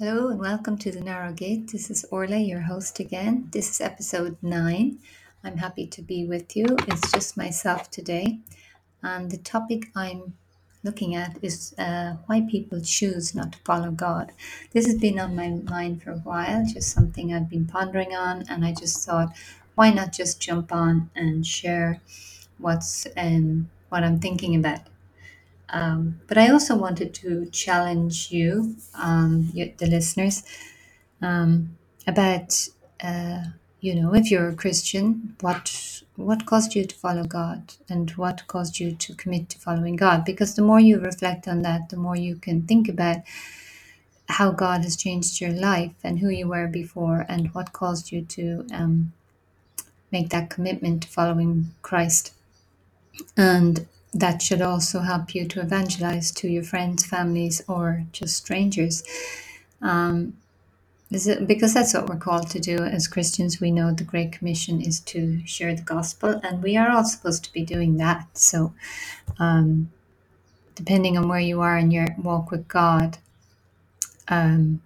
Hello and welcome to the Narrow Gate. This is Orla, your host again. This is episode nine. I'm happy to be with you. It's just myself today. And the topic I'm looking at is uh, why people choose not to follow God. This has been on my mind for a while, just something I've been pondering on. And I just thought, why not just jump on and share what's um, what I'm thinking about. Um, but I also wanted to challenge you, um, you the listeners, um, about uh, you know if you're a Christian, what what caused you to follow God, and what caused you to commit to following God? Because the more you reflect on that, the more you can think about how God has changed your life and who you were before, and what caused you to um, make that commitment to following Christ. And that should also help you to evangelize to your friends, families, or just strangers. Um, is it, because that's what we're called to do as Christians. We know the Great Commission is to share the gospel, and we are all supposed to be doing that. So, um, depending on where you are in your walk with God, um,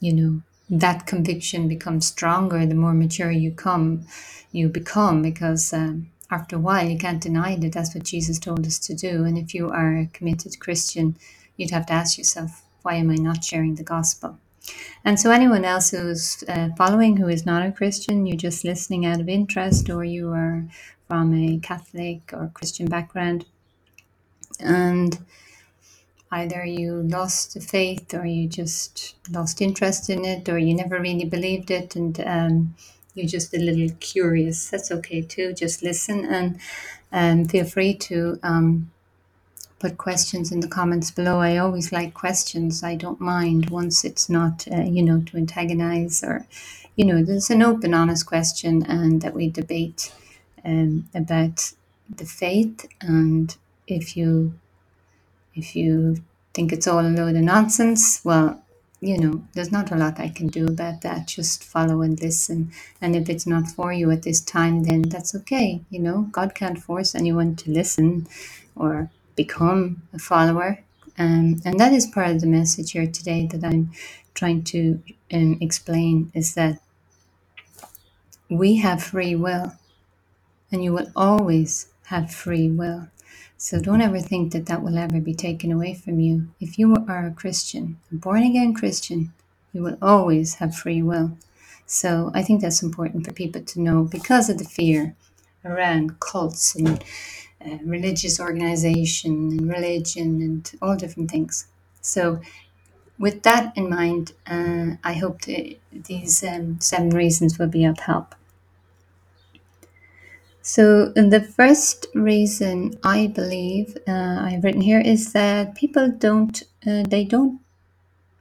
you know that conviction becomes stronger the more mature you come you become because um, after a while you can't deny that that's what jesus told us to do. And if you are a committed christian you'd have to ask yourself why am i not sharing the gospel? And so anyone else who's uh, following who is not a christian you're just listening out of interest or you are from a catholic or christian background and either you lost the faith or you just lost interest in it or you never really believed it and um, you're just a little curious. That's okay too. Just listen and um, feel free to um, put questions in the comments below. I always like questions. I don't mind once it's not uh, you know to antagonize or you know there's an open honest question and that we debate um, about the faith. And if you if you think it's all a load of nonsense, well, you know, there's not a lot I can do about that. Just follow and listen. And if it's not for you at this time, then that's okay. You know, God can't force anyone to listen or become a follower. Um, and that is part of the message here today that I'm trying to um, explain is that we have free will and you will always have free will. So don't ever think that that will ever be taken away from you. If you are a Christian, a born again Christian, you will always have free will. So I think that's important for people to know because of the fear around cults and uh, religious organization and religion and all different things. So with that in mind, uh, I hope that these um, seven reasons will be of help. So, the first reason I believe uh, I've written here is that people don't uh, they don't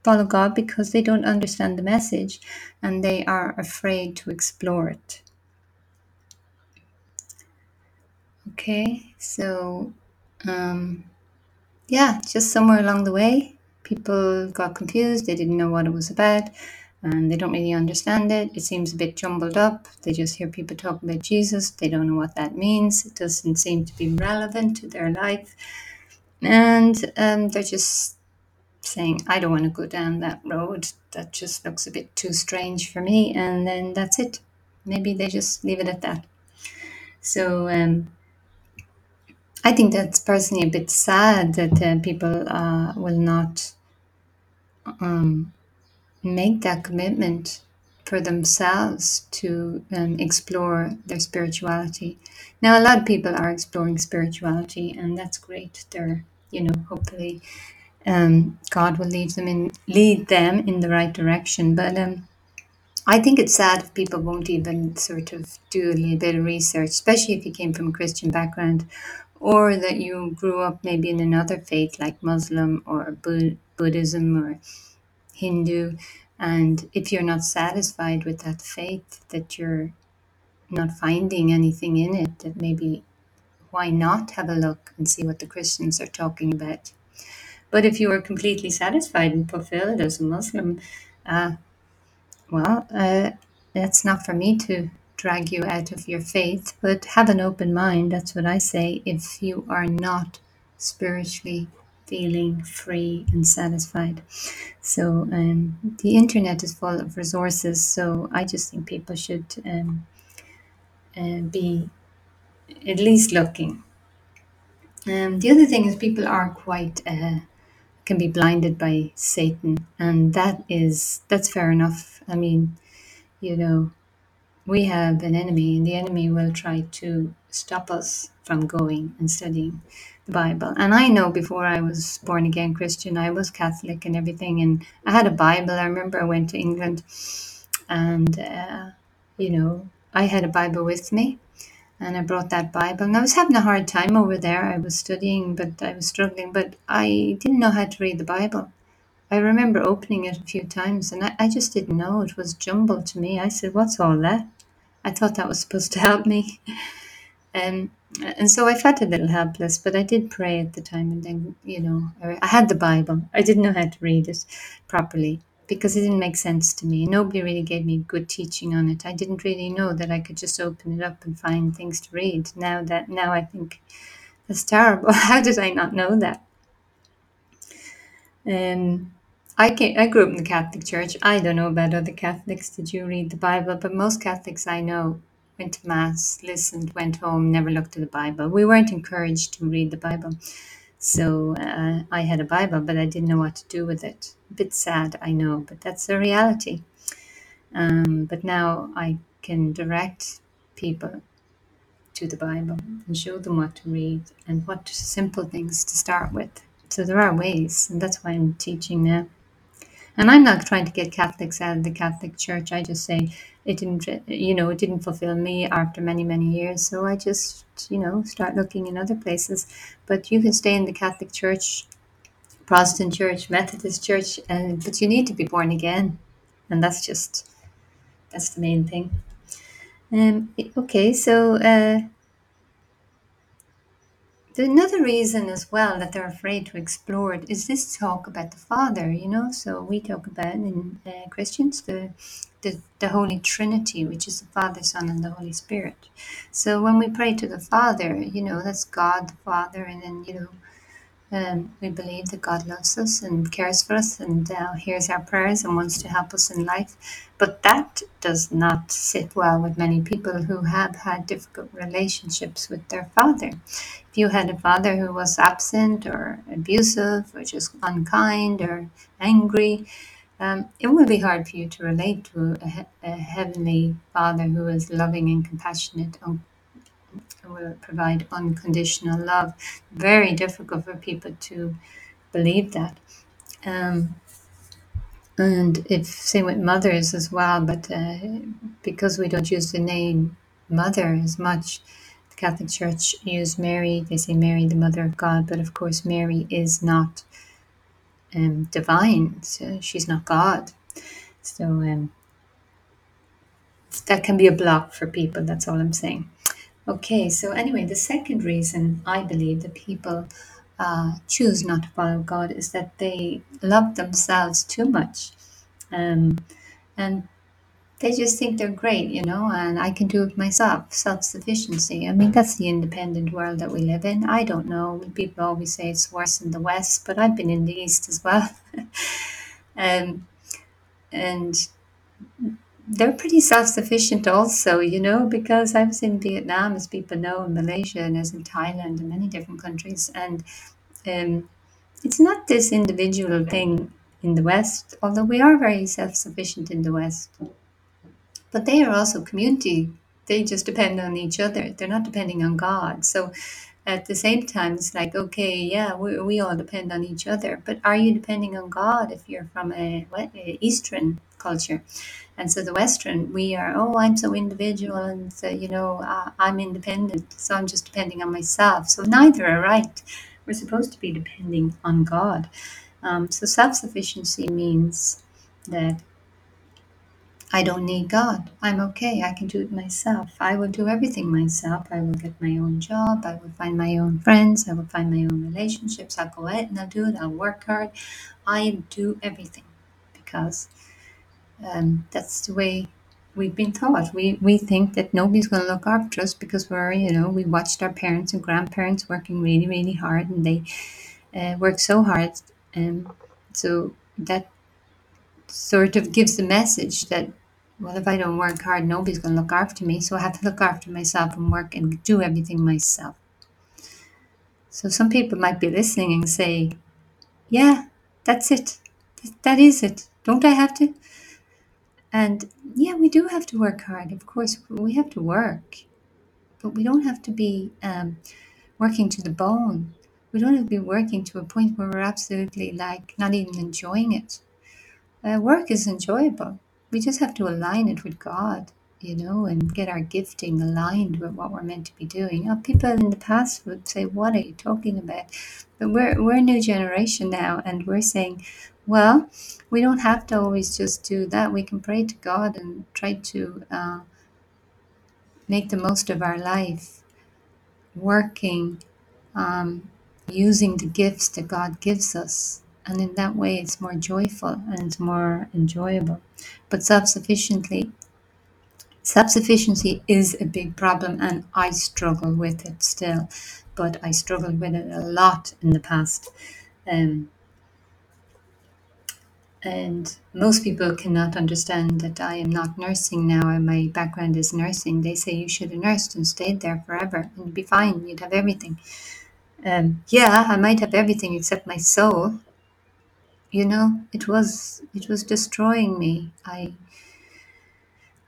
follow God because they don't understand the message and they are afraid to explore it. Okay, so um, yeah, just somewhere along the way, people got confused. They didn't know what it was about and they don't really understand it. It seems a bit jumbled up. They just hear people talk about Jesus. They don't know what that means. It doesn't seem to be relevant to their life. And um, they're just saying, I don't want to go down that road. That just looks a bit too strange for me. And then that's it. Maybe they just leave it at that. So um, I think that's personally a bit sad that uh, people uh, will not um, make that commitment for themselves to um, explore their spirituality. Now, a lot of people are exploring spirituality, and that's great. They're, you know, hopefully um, God will lead them in lead them in the right direction. But um, I think it's sad if people won't even sort of do a little bit of research, especially if you came from a Christian background, or that you grew up maybe in another faith like Muslim or Bu- Buddhism or Hindu. And if you're not satisfied with that faith, that you're not finding anything in it, that maybe why not have a look and see what the Christians are talking about? But if you are completely satisfied and fulfilled as a Muslim, uh, well, uh, that's not for me to drag you out of your faith, but have an open mind. That's what I say. If you are not spiritually feeling free and satisfied. So um, the internet is full of resources. So I just think people should um, uh, be at least looking. Um, the other thing is people are quite uh, can be blinded by Satan, and that is that's fair enough. I mean, you know, we have an enemy, and the enemy will try to stop us from going and studying Bible. And I know before I was born again Christian, I was Catholic and everything, and I had a Bible. I remember I went to England, and uh, you know, I had a Bible with me. And I brought that Bible, and I was having a hard time over there. I was studying, but I was struggling, but I didn't know how to read the Bible. I remember opening it a few times, and I, I just didn't know. It was jumbled to me. I said, What's all that? I thought that was supposed to help me. Um, and so I felt a little helpless, but I did pray at the time. And then, you know, I, had the Bible. I didn't know how to read it properly because it didn't make sense to me. Nobody really gave me good teaching on it. I didn't really know that I could just open it up and find things to read. Now that now I think that's terrible. How did I not know that? Um, I came, I grew up in the Catholic Church. I don't know about other Catholics. Did you read the Bible? But most Catholics I know went to mass, listened, went home, never looked at the Bible. We weren't encouraged to read the Bible. So uh, I had a Bible, but I didn't know what to do with it. A bit sad, I know, but that's the reality. Um, but now I can direct people to the Bible and show them what to read and what simple things to start with. So there are ways, and that's why I'm teaching now. And I'm not trying to get Catholics out of the Catholic Church. I just say it didn't, you know, it didn't fulfill me after many, many years. So I just, you know, start looking in other places. But you can stay in the Catholic Church, Protestant Church, Methodist Church, and but you need to be born again, and that's just that's the main thing. Um, okay, so uh, another reason as well that they're afraid to explore it is this talk about the Father, you know. So we talk about in uh, Christians the, the the Holy Trinity, which is the Father, Son, and the Holy Spirit. So when we pray to the Father, you know, that's God the Father, and then you know um, we believe that God loves us and cares for us and uh, hears our prayers and wants to help us in life. But that does not sit well with many people who have had difficult relationships with their father. If you had a father who was absent or abusive or just unkind or angry, um, it will be hard for you to relate to a, a heavenly father who is loving and compassionate, will provide unconditional love. Very difficult for people to believe that. Um, and if same with mothers as well, but uh, because we don't use the name mother as much, the Catholic Church use Mary. They say Mary, the Mother of God, but of course Mary is not um, divine. So she's not God. So um, that can be a block for people. That's all I'm saying. Okay, so anyway, the second reason I believe that people uh, choose not to follow God is that they love themselves too much. Um, and they just think they're great, you know, and I can do it myself, self sufficiency. I mean, that's the independent world that we live in. I don't know. People always say it's worse in the West, but I've been in the East as well. um, and they're pretty self-sufficient also, you know, because I was in Vietnam, as people know, in Malaysia, and as in Thailand, and many different countries, and um, it's not this individual thing in the West, although we are very self-sufficient in the West, but they are also community. They just depend on each other. They're not depending on God. So at the same time, it's like, okay, yeah, we, we all depend on each other, but are you depending on God if you're from a, what, a Eastern culture? And so the Western, we are, oh, I'm so individual and, so, you know, uh, I'm independent, so I'm just depending on myself. So neither are right. We're supposed to be depending on God. Um, so self sufficiency means that I don't need God. I'm okay. I can do it myself. I will do everything myself. I will get my own job. I will find my own friends. I will find my own relationships. I'll go out and I'll do it. I'll work hard. I do everything because um, that's the way we've been taught. We we think that nobody's going to look after us because we're you know we watched our parents and grandparents working really really hard and they uh, work so hard. Um, so that sort of gives the message that, well, if I don't work hard, nobody's going to look after me. So I have to look after myself and work and do everything myself. So some people might be listening and say, yeah, that's it. That is it. Don't I have to? And yeah, we do have to work hard. Of course, we have to work, but we don't have to be um, working to the bone. We don't have to be working to a point where we're absolutely like not even enjoying it. Uh, work is enjoyable. We just have to align it with God, you know, and get our gifting aligned with what we're meant to be doing. Now, people in the past would say, "What are you talking about?" But we're we're a new generation now, and we're saying, "Well, we don't have to always just do that. We can pray to God and try to uh, make the most of our life, working." Um, using the gifts that God gives us. And in that way, it's more joyful and it's more enjoyable. But self sufficiently, self sufficiency is a big problem, and I struggle with it still. But I struggled with it a lot in the past. Um, and most people cannot understand that I am not nursing now and my background is nursing. They say you should have nursed and stayed there forever and you'd be fine, you'd have everything. Um, yeah, I might have everything except my soul. You know, it was it was destroying me. I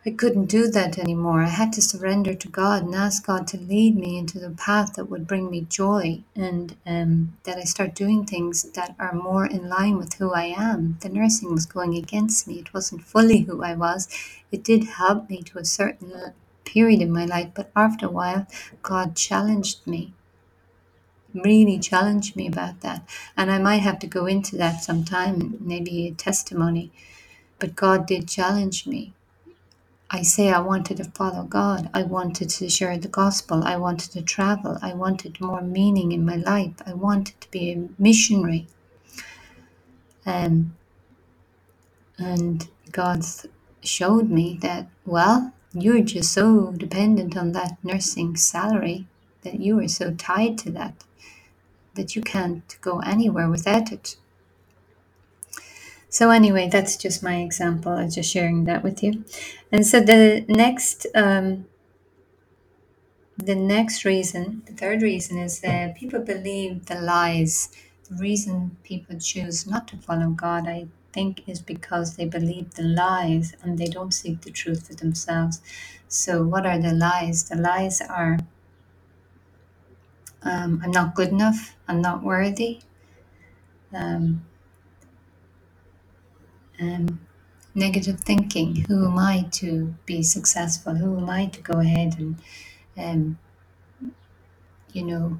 I couldn't do that anymore. I had to surrender to God and ask God to lead me into the path that would bring me joy and um, that I start doing things that are more in line with who I am. The nursing was going against me. It wasn't fully who I was. It did help me to a certain period in my life, but after a while, God challenged me really challenged me about that. And I might have to go into that sometime, maybe a testimony. But God did challenge me. I say I wanted to follow God. I wanted to share the gospel. I wanted to travel. I wanted more meaning in my life. I wanted to be a missionary. Um, and God showed me that, well, you're just so dependent on that nursing salary that you are so tied to that that you can't go anywhere without it. So anyway, that's just my example. I'm just sharing that with you. And so the next, um, the next reason, the third reason is that people believe the lies. The reason people choose not to follow God, I think, is because they believe the lies and they don't seek the truth for themselves. So what are the lies? The lies are um, I'm not good enough. I'm not worthy. Um, um, negative thinking. Who am I to be successful? Who am I to go ahead and, um, you know,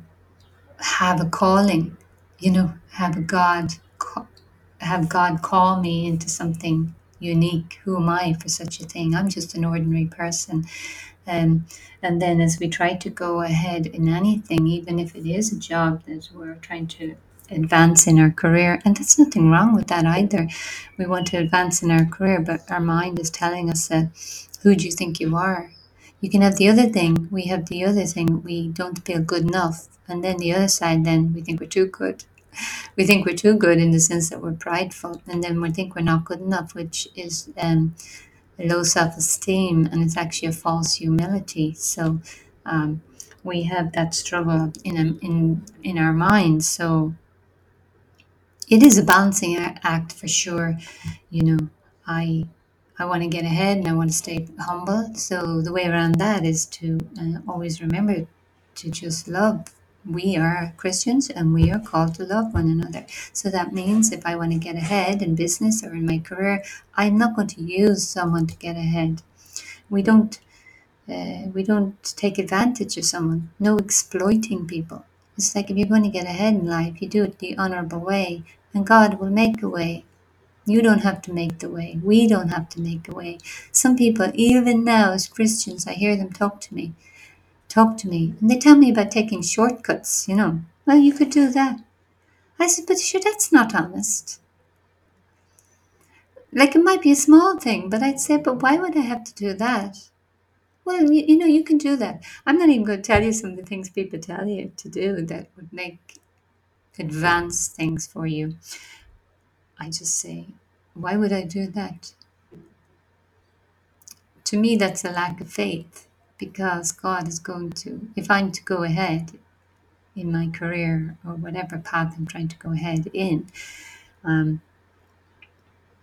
have a calling? You know, have a God, have God call me into something unique. Who am I for such a thing? I'm just an ordinary person. Um, and then as we try to go ahead in anything, even if it is a job that we're trying to advance in our career, and there's nothing wrong with that either. We want to advance in our career, but our mind is telling us that who do you think you are? You can have the other thing. We have the other thing. We don't feel good enough. And then the other side, then we think we're too good. We think we're too good in the sense that we're prideful. And then we think we're not good enough, which is um, low self esteem and it's actually a false humility. So um, we have that struggle in, in, in our minds. So it is a balancing act for sure. You know, I I want to get ahead and I want to stay humble. So the way around that is to uh, always remember to just love. We are Christians and we are called to love one another. So that means if I want to get ahead in business or in my career, I'm not going to use someone to get ahead. We don't uh, we don't take advantage of someone. No exploiting people. It's like if you're going to get ahead in life, you do it the honorable way, and God will make a way. You don't have to make the way. We don't have to make a way. Some people, even now as Christians, I hear them talk to me, talk to me, and they tell me about taking shortcuts, you know. Well, you could do that. I said, but sure, that's not honest. Like it might be a small thing, but I'd say, but why would I have to do that? Well, you, you know, you can do that. I'm not even going to tell you some of the things people tell you to do that would make advance things for you. I just say, why would I do that? To me, that's a lack of faith because God is going to, if I'm to go ahead in my career or whatever path I'm trying to go ahead in, um,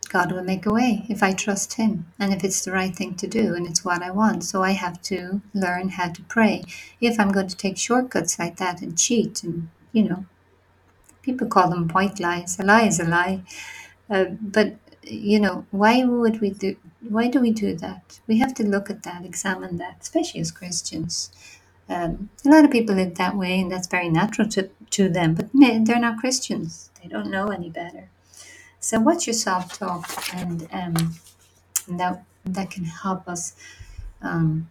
God will make a way if I trust Him and if it's the right thing to do and it's what I want. So I have to learn how to pray. If I'm going to take shortcuts like that and cheat, and you know, people call them white lies, a lie is a lie. Uh, but you know, why would we do? Why do we do that? We have to look at that, examine that, especially as Christians. Um, a lot of people live that way, and that's very natural to, to them. But they're not Christians; they don't know any better. So, what's your self talk, and um, that that can help us um,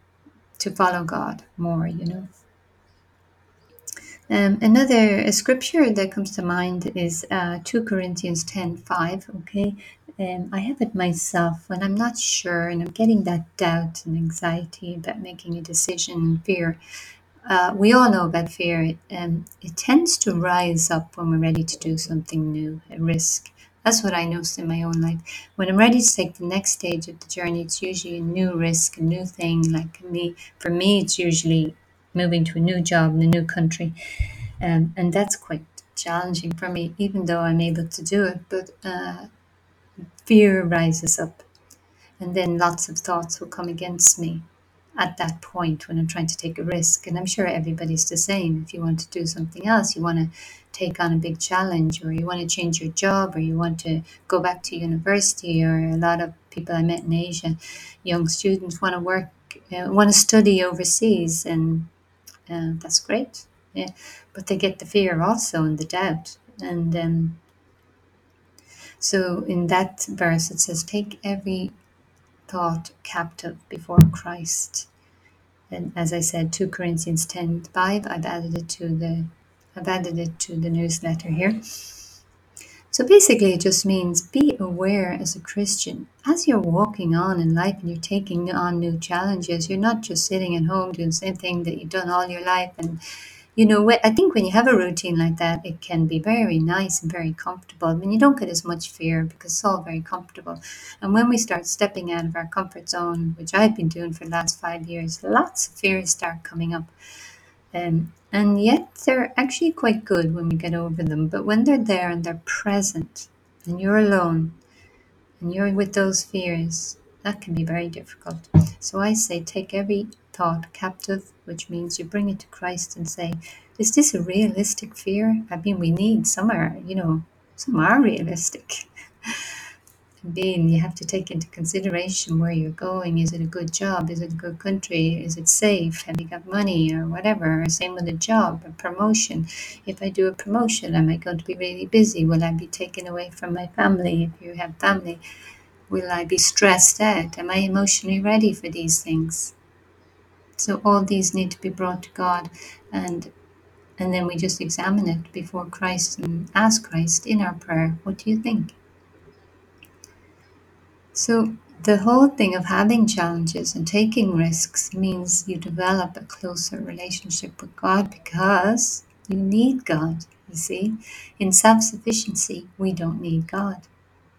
to follow God more. You know. Um, another scripture that comes to mind is uh, 2 Corinthians ten five. Okay. Um, I have it myself when I'm not sure and I'm getting that doubt and anxiety about making a decision and fear. Uh, we all know about fear. It, um, it tends to rise up when we're ready to do something new, a risk. That's what I noticed in my own life. When I'm ready to take the next stage of the journey, it's usually a new risk, a new thing. Like me, for me, it's usually moving to a new job in a new country, um, and that's quite challenging for me, even though I'm able to do it. But uh, fear rises up, and then lots of thoughts will come against me at that point when I'm trying to take a risk. And I'm sure everybody's the same. If you want to do something else, you want to take on a big challenge, or you want to change your job, or you want to go back to university, or a lot of people I met in Asia, young students want to work, uh, want to study overseas, and uh, that's great. Yeah, but they get the fear also and the doubt. And um, so in that verse, it says, Take every thought captive before Christ and as I said, 2 Corinthians 10 5, I've added it to the I've added it to the newsletter here. So basically it just means be aware as a Christian. As you're walking on in life and you're taking on new challenges, you're not just sitting at home doing the same thing that you've done all your life and you know, I think when you have a routine like that, it can be very nice and very comfortable. I mean, you don't get as much fear because it's all very comfortable. And when we start stepping out of our comfort zone, which I've been doing for the last five years, lots of fears start coming up. Um, and yet they're actually quite good when we get over them. But when they're there and they're present and you're alone and you're with those fears, that can be very difficult. So I say take every thought captive, which means you bring it to Christ and say, Is this a realistic fear? I mean, we need some are, you know, some are realistic. Being you have to take into consideration where you're going. Is it a good job? Is it a good country? Is it safe? Have you got money or whatever? Same with a job, a promotion. If I do a promotion, am I going to be really busy? Will I be taken away from my family? If you have family, will I be stressed out? Am I emotionally ready for these things? So all these need to be brought to God and and then we just examine it before Christ and ask Christ in our prayer, what do you think? So the whole thing of having challenges and taking risks means you develop a closer relationship with God because you need God. You see, in self sufficiency, we don't need God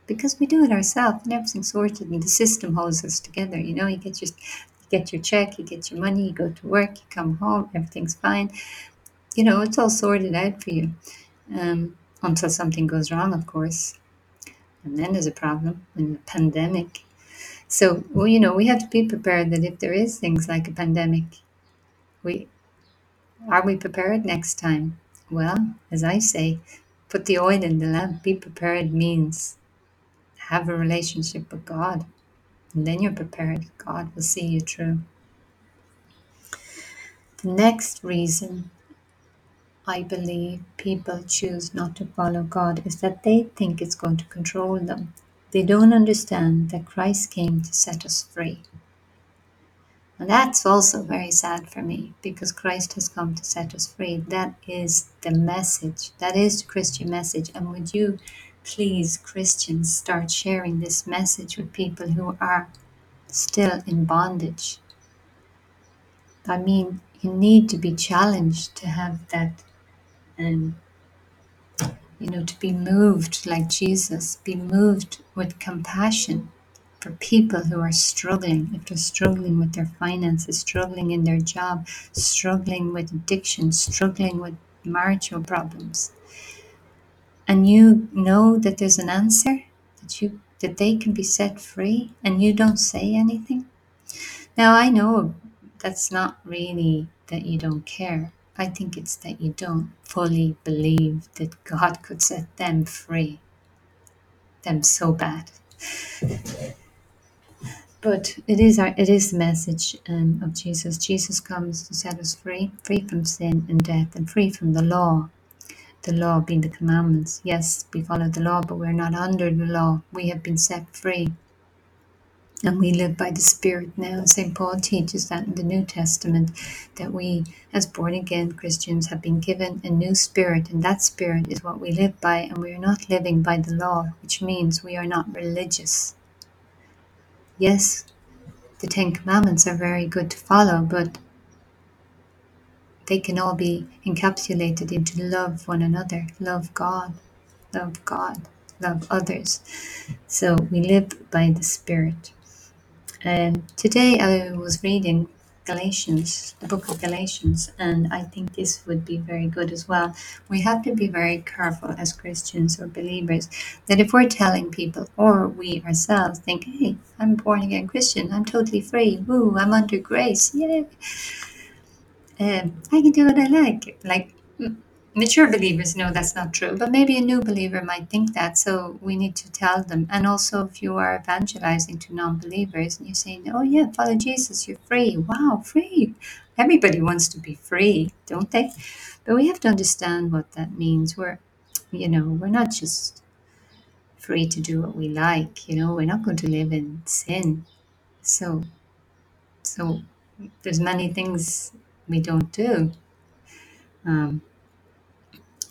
because we do it ourselves and everything's sorted and the system holds us together. You know, you get your you get your check, you get your money, you go to work, you come home, everything's fine. You know, it's all sorted out for you um, until something goes wrong, of course. Then there's a problem in the pandemic. So, well, you know, we have to be prepared that if there is things like a pandemic, we are we prepared next time? Well, as I say, put the oil in the lamp. Be prepared means have a relationship with God. And then you're prepared. God will see you through. The next reason I believe people choose not to follow God is that they think it's going to control them. They don't understand that Christ came to set us free. And that's also very sad for me because Christ has come to set us free. That is the message. That is the Christian message. And would you please, Christians, start sharing this message with people who are still in bondage? I mean, you need to be challenged to have that um, you know, to be moved like Jesus, be moved with compassion for people who are struggling, if they're struggling with their finances, struggling in their job, struggling with addiction, struggling with marital problems. And you know that there's an answer, that you that they can be set free and you don't say anything. Now I know that's not really that you don't care. I think it's that you don't fully believe that God could set them free. Them so bad. But it is our it is the message um, of Jesus. Jesus comes to set us free, free from sin and death, and free from the law. The law being the commandments. Yes, we follow the law, but we're not under the law. We have been set free. And we live by the Spirit now. St. Paul teaches that in the New Testament, that we, as born again Christians, have been given a new spirit, and that spirit is what we live by, and we are not living by the law, which means we are not religious. Yes, the Ten Commandments are very good to follow, but they can all be encapsulated into love one another, love God, love God, love others. So we live by the Spirit. Um, today I was reading Galatians, the book of Galatians, and I think this would be very good as well. We have to be very careful as Christians or believers that if we're telling people or we ourselves think, hey, I'm born again Christian, I'm totally free, woo, I'm under grace, yay, um, I can do what I like. Like mature believers know that's not true, but maybe a new believer might think that. So we need to tell them. And also, if you are evangelizing to non-believers and you're saying, "Oh yeah, follow Jesus, you're free." Wow, free! Everybody wants to be free, don't they? But we have to understand what that means. We're, you know, we're not just free to do what we like. You know, we're not going to live in sin. So, so there's many things we don't do. Um,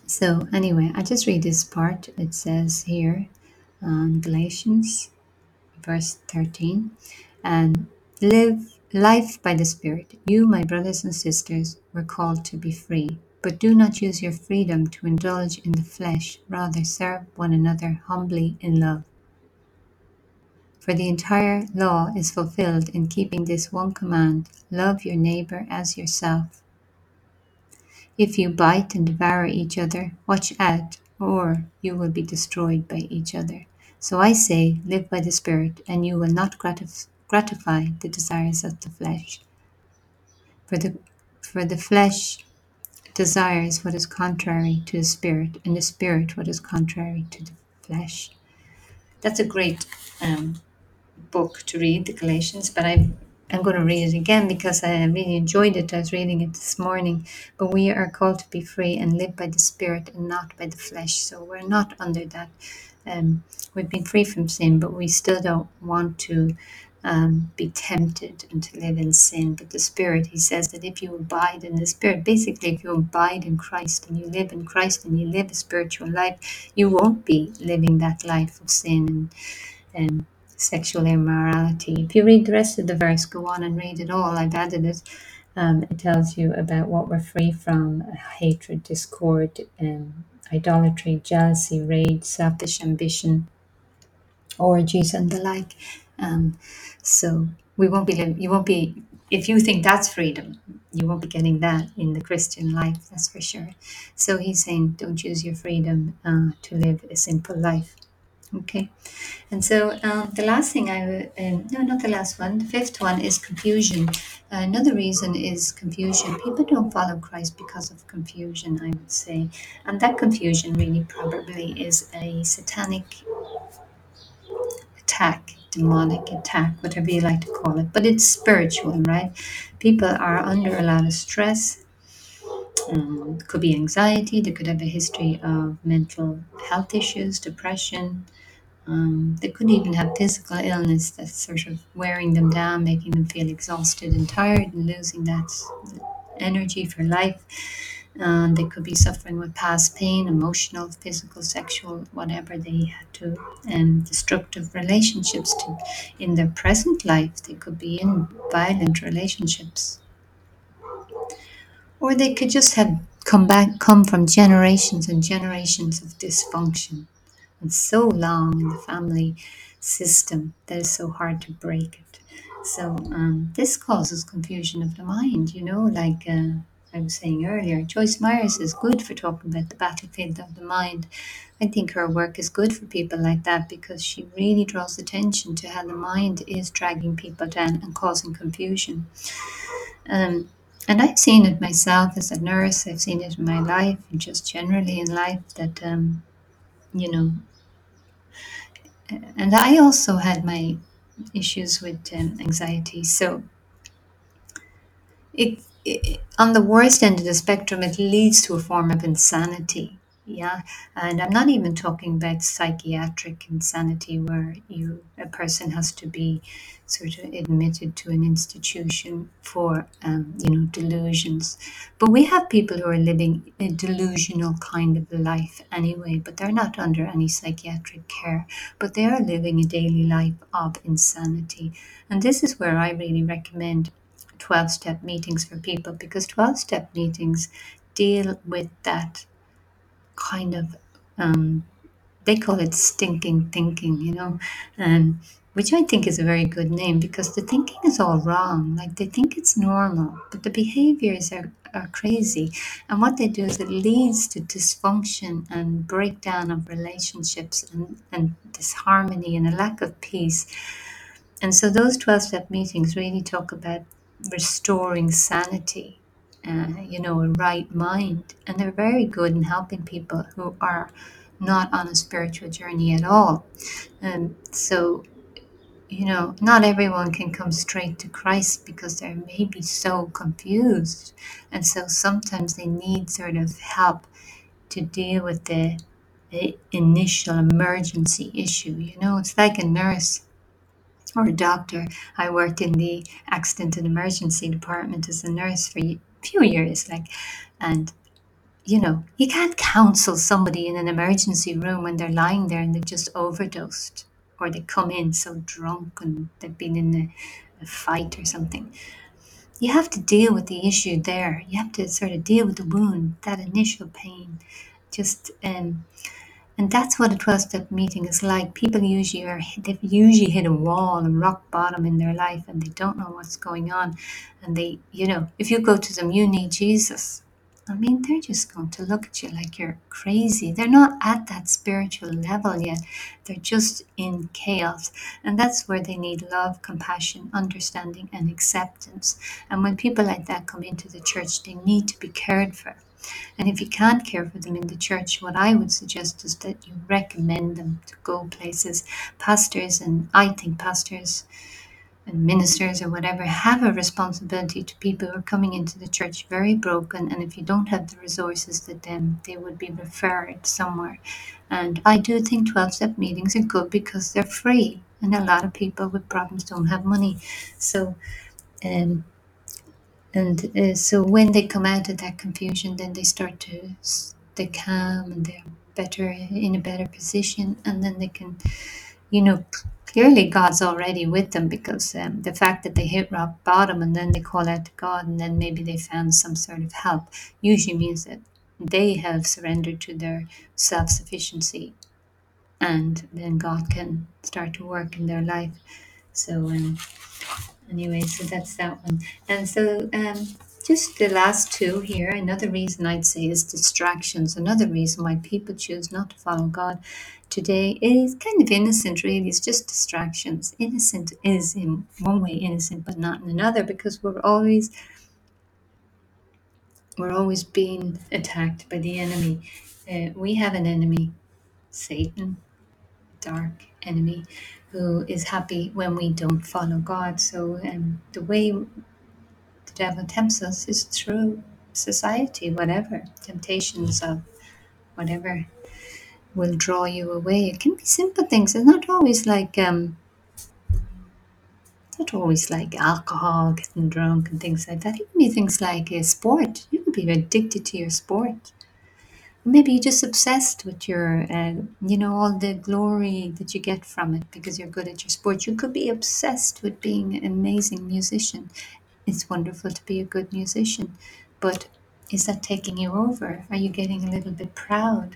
So anyway, I just read this part. It says here, um, Galatians, verse thirteen, and live life by the Spirit. You, my brothers and sisters, were called to be free, but do not use your freedom to indulge in the flesh. Rather, serve one another humbly in love. For the entire law is fulfilled in keeping this one command: love your neighbor as yourself. If you bite and devour each other, watch out, or you will be destroyed by each other. So I say, live by the Spirit, and you will not gratif- gratify the desires of the flesh. For the, for the flesh desires what is contrary to the Spirit, and the Spirit what is contrary to the flesh. That's a great um, book to read, the Galatians, but I I'm going to read it again because I really enjoyed it. I was reading it this morning. But we are called to be free and live by the Spirit and not by the flesh. So we're not under that. Um, we've been free from sin, but we still don't want to um, be tempted and to live in sin. But the Spirit, he says that if you abide in the Spirit, basically, if you abide in Christ and you live in Christ and you live a spiritual life, you won't be living that life of sin and and sexual immorality. If you read the rest of the verse, go on and read it all. I've added it. Um, it tells you about what we're free from hatred, discord, um, idolatry, jealousy, rage, selfish ambition, orgies, and the like. Um, so we won't be, li- you won't be, if you think that's freedom, you won't be getting that in the Christian life, that's for sure. So he's saying, don't use your freedom uh, to live a sinful life. Okay. And so um, the last thing I, w- um, no, not the last one, the fifth one is confusion. Another reason is confusion. People don't follow Christ because of confusion, I would say. And that confusion really probably is a satanic attack, demonic attack, whatever you like to call it. But it's spiritual, right? People are under a lot of stress. Um, could be anxiety. They could have a history of mental health issues, depression, Um, they could even have physical illness that's sort of wearing them down, making them feel exhausted and tired and losing that energy for life. And they could be suffering with past pain, emotional, physical, sexual, whatever they had to, and destructive relationships to in their present life. They could be in violent relationships or they could just have come back come from generations and generations of dysfunction and so long in the family system that it's so hard to break it. So um, this causes confusion of the mind, you know, like uh, I was saying earlier. Joyce Myers is good for talking about the battlefield of the mind. I think her work is good for people like that because she really draws attention to how the mind is dragging people down and causing confusion. Um, and I've seen it myself as a nurse. I've seen it in my life and just generally in life that um, you know and I also had my issues with um, anxiety. So it, it on the worst end of the spectrum, it leads to a form of insanity. Yeah, and I'm not even talking about psychiatric insanity where you a person has to be sort of admitted to an institution for um, you know delusions. But we have people who are living a delusional kind of life anyway, but they're not under any psychiatric care, but they are living a daily life of insanity. And this is where I really recommend 12 step meetings for people because 12 step meetings deal with that kind of um, they call it stinking thinking you know and which i think is a very good name because the thinking is all wrong. Like they think it's normal but the behaviors are, are crazy. And what they do is it leads to dysfunction and breakdown of relationships and, and disharmony and a lack of peace. And so those 12 step meetings really talk about restoring sanity, you know, a right mind. And they're very good in helping people who are not on a spiritual journey at all. And so, you know, not everyone can come straight to Christ because they're maybe so confused. And so sometimes they need sort of help to deal with the, the initial emergency issue. You know, it's like a nurse or a doctor. I worked in the accident and emergency department as a nurse for a few years, like, and you know, you can't counsel somebody in an emergency room when they're lying there and they've just overdosed, or they come in so drunk and they've been in a, a fight or something. You have to deal with the issue there. You have to sort of deal with the wound, that initial pain. Just um, and that's what a 12 step meeting is like. People usually are, they've usually hit a wall and rock bottom in their life and they don't know what's going on. And they, you know, if you go to them, you need Jesus. I mean, they're just going to look at you like you're crazy. They're not at that spiritual level yet. They're just in chaos. And that's where they need love, compassion, understanding, and acceptance. And when people like that come into the church, they need to be cared for. And if you can't care for them in the church, what I would suggest is that you recommend them to go places. Pastors, and I think pastors and ministers or whatever have a responsibility to people who are coming into the church very broken. And if you don't have the resources, that then they would be referred somewhere. And I do think 12 step meetings are good because they're free. And a lot of people with problems don't have money. So, um, and uh, so when they come out of that confusion, then they start to they calm and they're better in a better position, and then they can, you know, clearly God's already with them because um, the fact that they hit rock bottom and then they call out to God and then maybe they found some sort of help usually means that they have surrendered to their self sufficiency, and then God can start to work in their life. So. Um, anyway, so that's that one. And so um, just the last two here, another reason I'd say is distractions. Another reason why people choose not to follow God today is kind of innocent, really. It's just distractions. Innocent is in one way innocent, but not in another, because we're always we're always being attacked by the enemy. Uh, we have an enemy, Satan, dark enemy, who is happy when we don't follow God. So um, the way the devil tempts us is through society, whatever temptations of whatever will draw you away. It can be simple things. It's not always like um, not always like alcohol, getting drunk, and things like that. It can be things like uh, sport. You can be addicted to your sport. Maybe you're just obsessed with your, uh, you know, all the glory that you get from it because you're good at your sport. You could be obsessed with being an amazing musician. It's wonderful to be a good musician, but is that taking you over? Are you getting a little bit proud?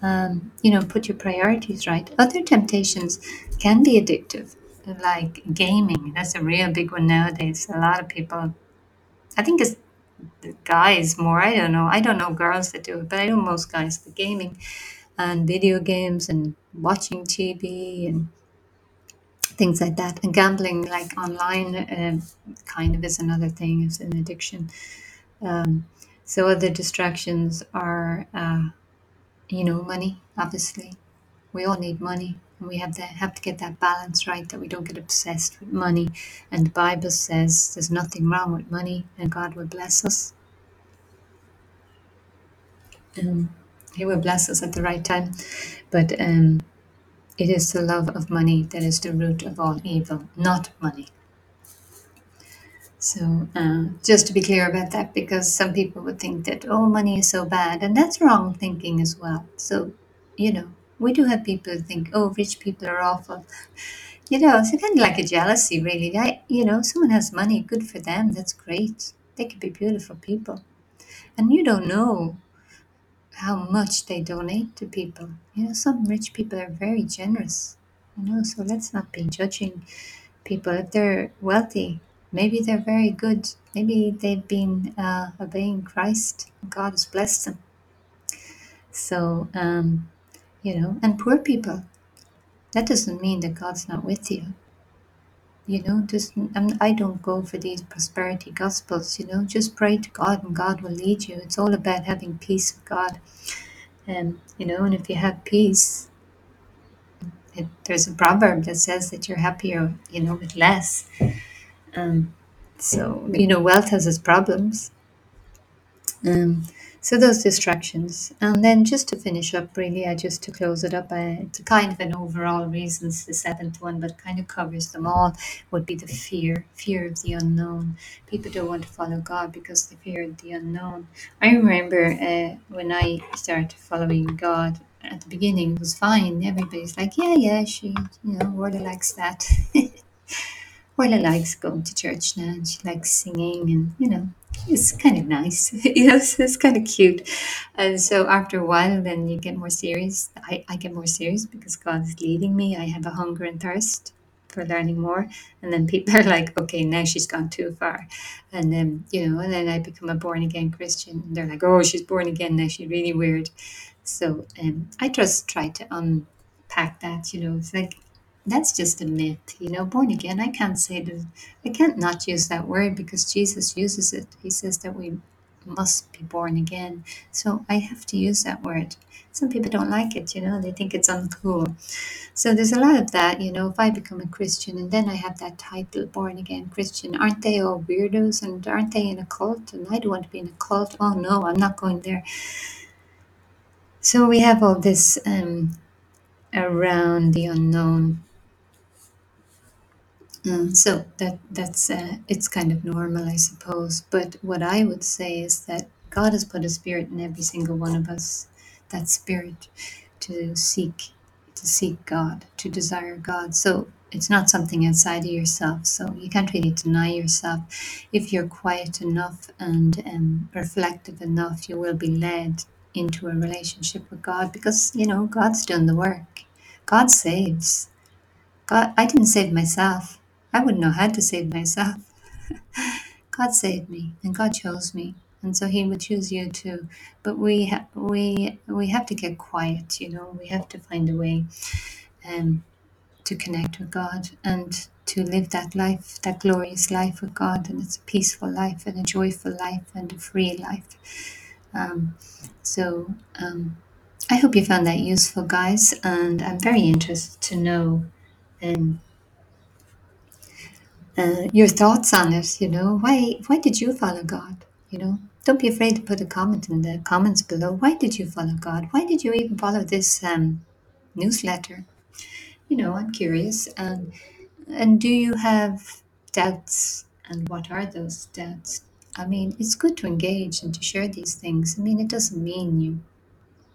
Um, you know, put your priorities right. Other temptations can be addictive, like gaming. That's a real big one nowadays. A lot of people, I think it's the guys more. I don't know. I don't know girls that do it, but I know most guys. The gaming and video games and watching TV and things like that. And gambling, like online, um, kind of is another thing. It's an addiction. Um, so other distractions are, uh, you know, money. Obviously, we all need money, and we have to have to get that balance right. That we don't get obsessed with money. And the Bible says there's nothing wrong with money, and God will bless us. Um, he will bless us at the right time, but um, it is the love of money that is the root of all evil, not money. So, uh, just to be clear about that, because some people would think that, oh, money is so bad, and that's wrong thinking as well. So, you know, we do have people who think, oh, rich people are awful. You know, it's kind of like a jealousy, really. I, you know, someone has money, good for them, that's great. They could be beautiful people. And you don't know how much they donate to people. You know, some rich people are very generous. You know, so let's not be judging people if they're wealthy. Maybe they're very good. Maybe they've been uh, obeying Christ. God has blessed them. So, um, you know, and poor people. That doesn't mean that God's not with you. You know, just I'm, I don't go for these prosperity gospels. You know, just pray to God, and God will lead you. It's all about having peace with God. And you know, and if you have peace, it, there's a proverb that says that you're happier, you know, with less. Um, so you know, wealth has its problems. Um, so those distractions, and then just to finish up, really, I just to close it up, it's kind of an overall reasons. The seventh one, but kind of covers them all. Would be the fear, fear of the unknown. People don't want to follow God because they fear the unknown. I remember uh, when I started following God. At the beginning, it was fine. Everybody's like, "Yeah, yeah, she, you know, Orla likes that." Orla likes going to church now, and she likes singing, and you know, it's kind of nice. know, it's, kind of cute. And so after a while, then you get more serious. I, I get more serious because God is leading me. I have a hunger and thirst for learning more. And then people are like, okay, now she's gone too far. And then, you know, and then I become a born again Christian. And they're like, oh, she's born again now. She's really weird. So um, I just try to unpack that, you know, it's like, that's just a myth, you know. Born again, I can't say that, I can't not use that word because Jesus uses it. He says that we must be born again. So I have to use that word. Some people don't like it, you know, they think it's uncool. So there's a lot of that, you know. If I become a Christian and then I have that title, born again Christian, aren't they all weirdos and aren't they in a cult? And I don't want to be in a cult. Oh no, I'm not going there. So we have all this um, around the unknown Mm, so that that's uh, it's kind of normal, I suppose. But what I would say is that God has put a spirit in every single one of us. That spirit to seek to seek God, to desire God. So it's not something outside of yourself. So you can't really deny yourself. If you're quiet enough and um, reflective enough, you will be led into a relationship with God because you know God's done the work. God saves. God, I didn't save myself. I wouldn't know how to save myself. God saved me, and God chose me, and so He would choose you too. But we ha- we we have to get quiet. You know, we have to find a way um, to connect with God and to live that life, that glorious life with God, and it's a peaceful life and a joyful life and a free life. Um, so. Um, I hope you found that useful, guys, and I'm very interested to know um, uh, your thoughts on it. You know, why why did you follow God? You know, don't be afraid to put a comment in the comments below. Why did you follow God? Why did you even follow this um, newsletter? You know, I'm curious. And and do you have doubts? And what are those doubts? I mean, it's good to engage and to share these things. I mean, it doesn't mean you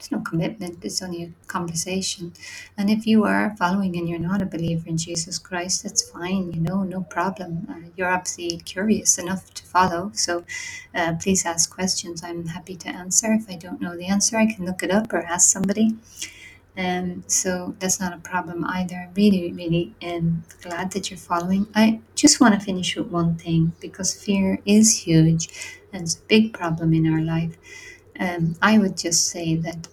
It's no commitment, it's only a conversation. And if you are following and you're not a believer in Jesus Christ, that's fine, you know, no problem. Uh, you're obviously curious enough to follow. So uh, please ask questions. I'm happy to answer. If I don't know the answer, I can look it up or ask somebody. Um, so that's not a problem either. I'm really, really um, glad that you're following. I just want to finish with one thing because fear is huge and it's a big problem in our life. Um, I would just say that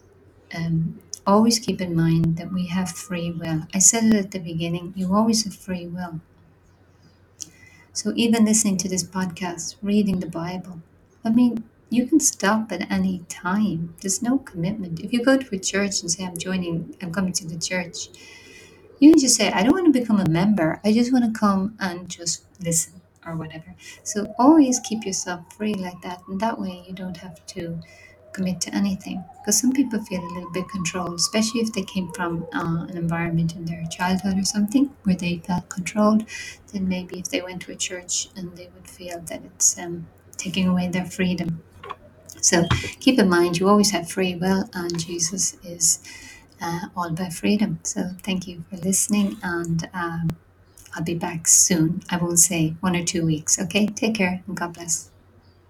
um, always keep in mind that we have free will. I said it at the beginning you always have free will. So even listening to this podcast, reading the Bible, I mean, you can stop at any time. There's no commitment. If you go to a church and say, I'm joining, I'm coming to the church, you can just say, I don't want to become a member. I just want to come and just listen or whatever. So always keep yourself free like that. And that way you don't have to commit to anything. Because some people feel a little bit controlled especially if they came from uh, an environment in their childhood or something where they felt controlled then maybe if they went to a church and they would feel that it's um, taking away their freedom. So keep in mind you always have free will and jesus is uh, all about freedom. So thank you for listening and um, i'll be back soon. I won't say one or two weeks. Okay? Take care and god bless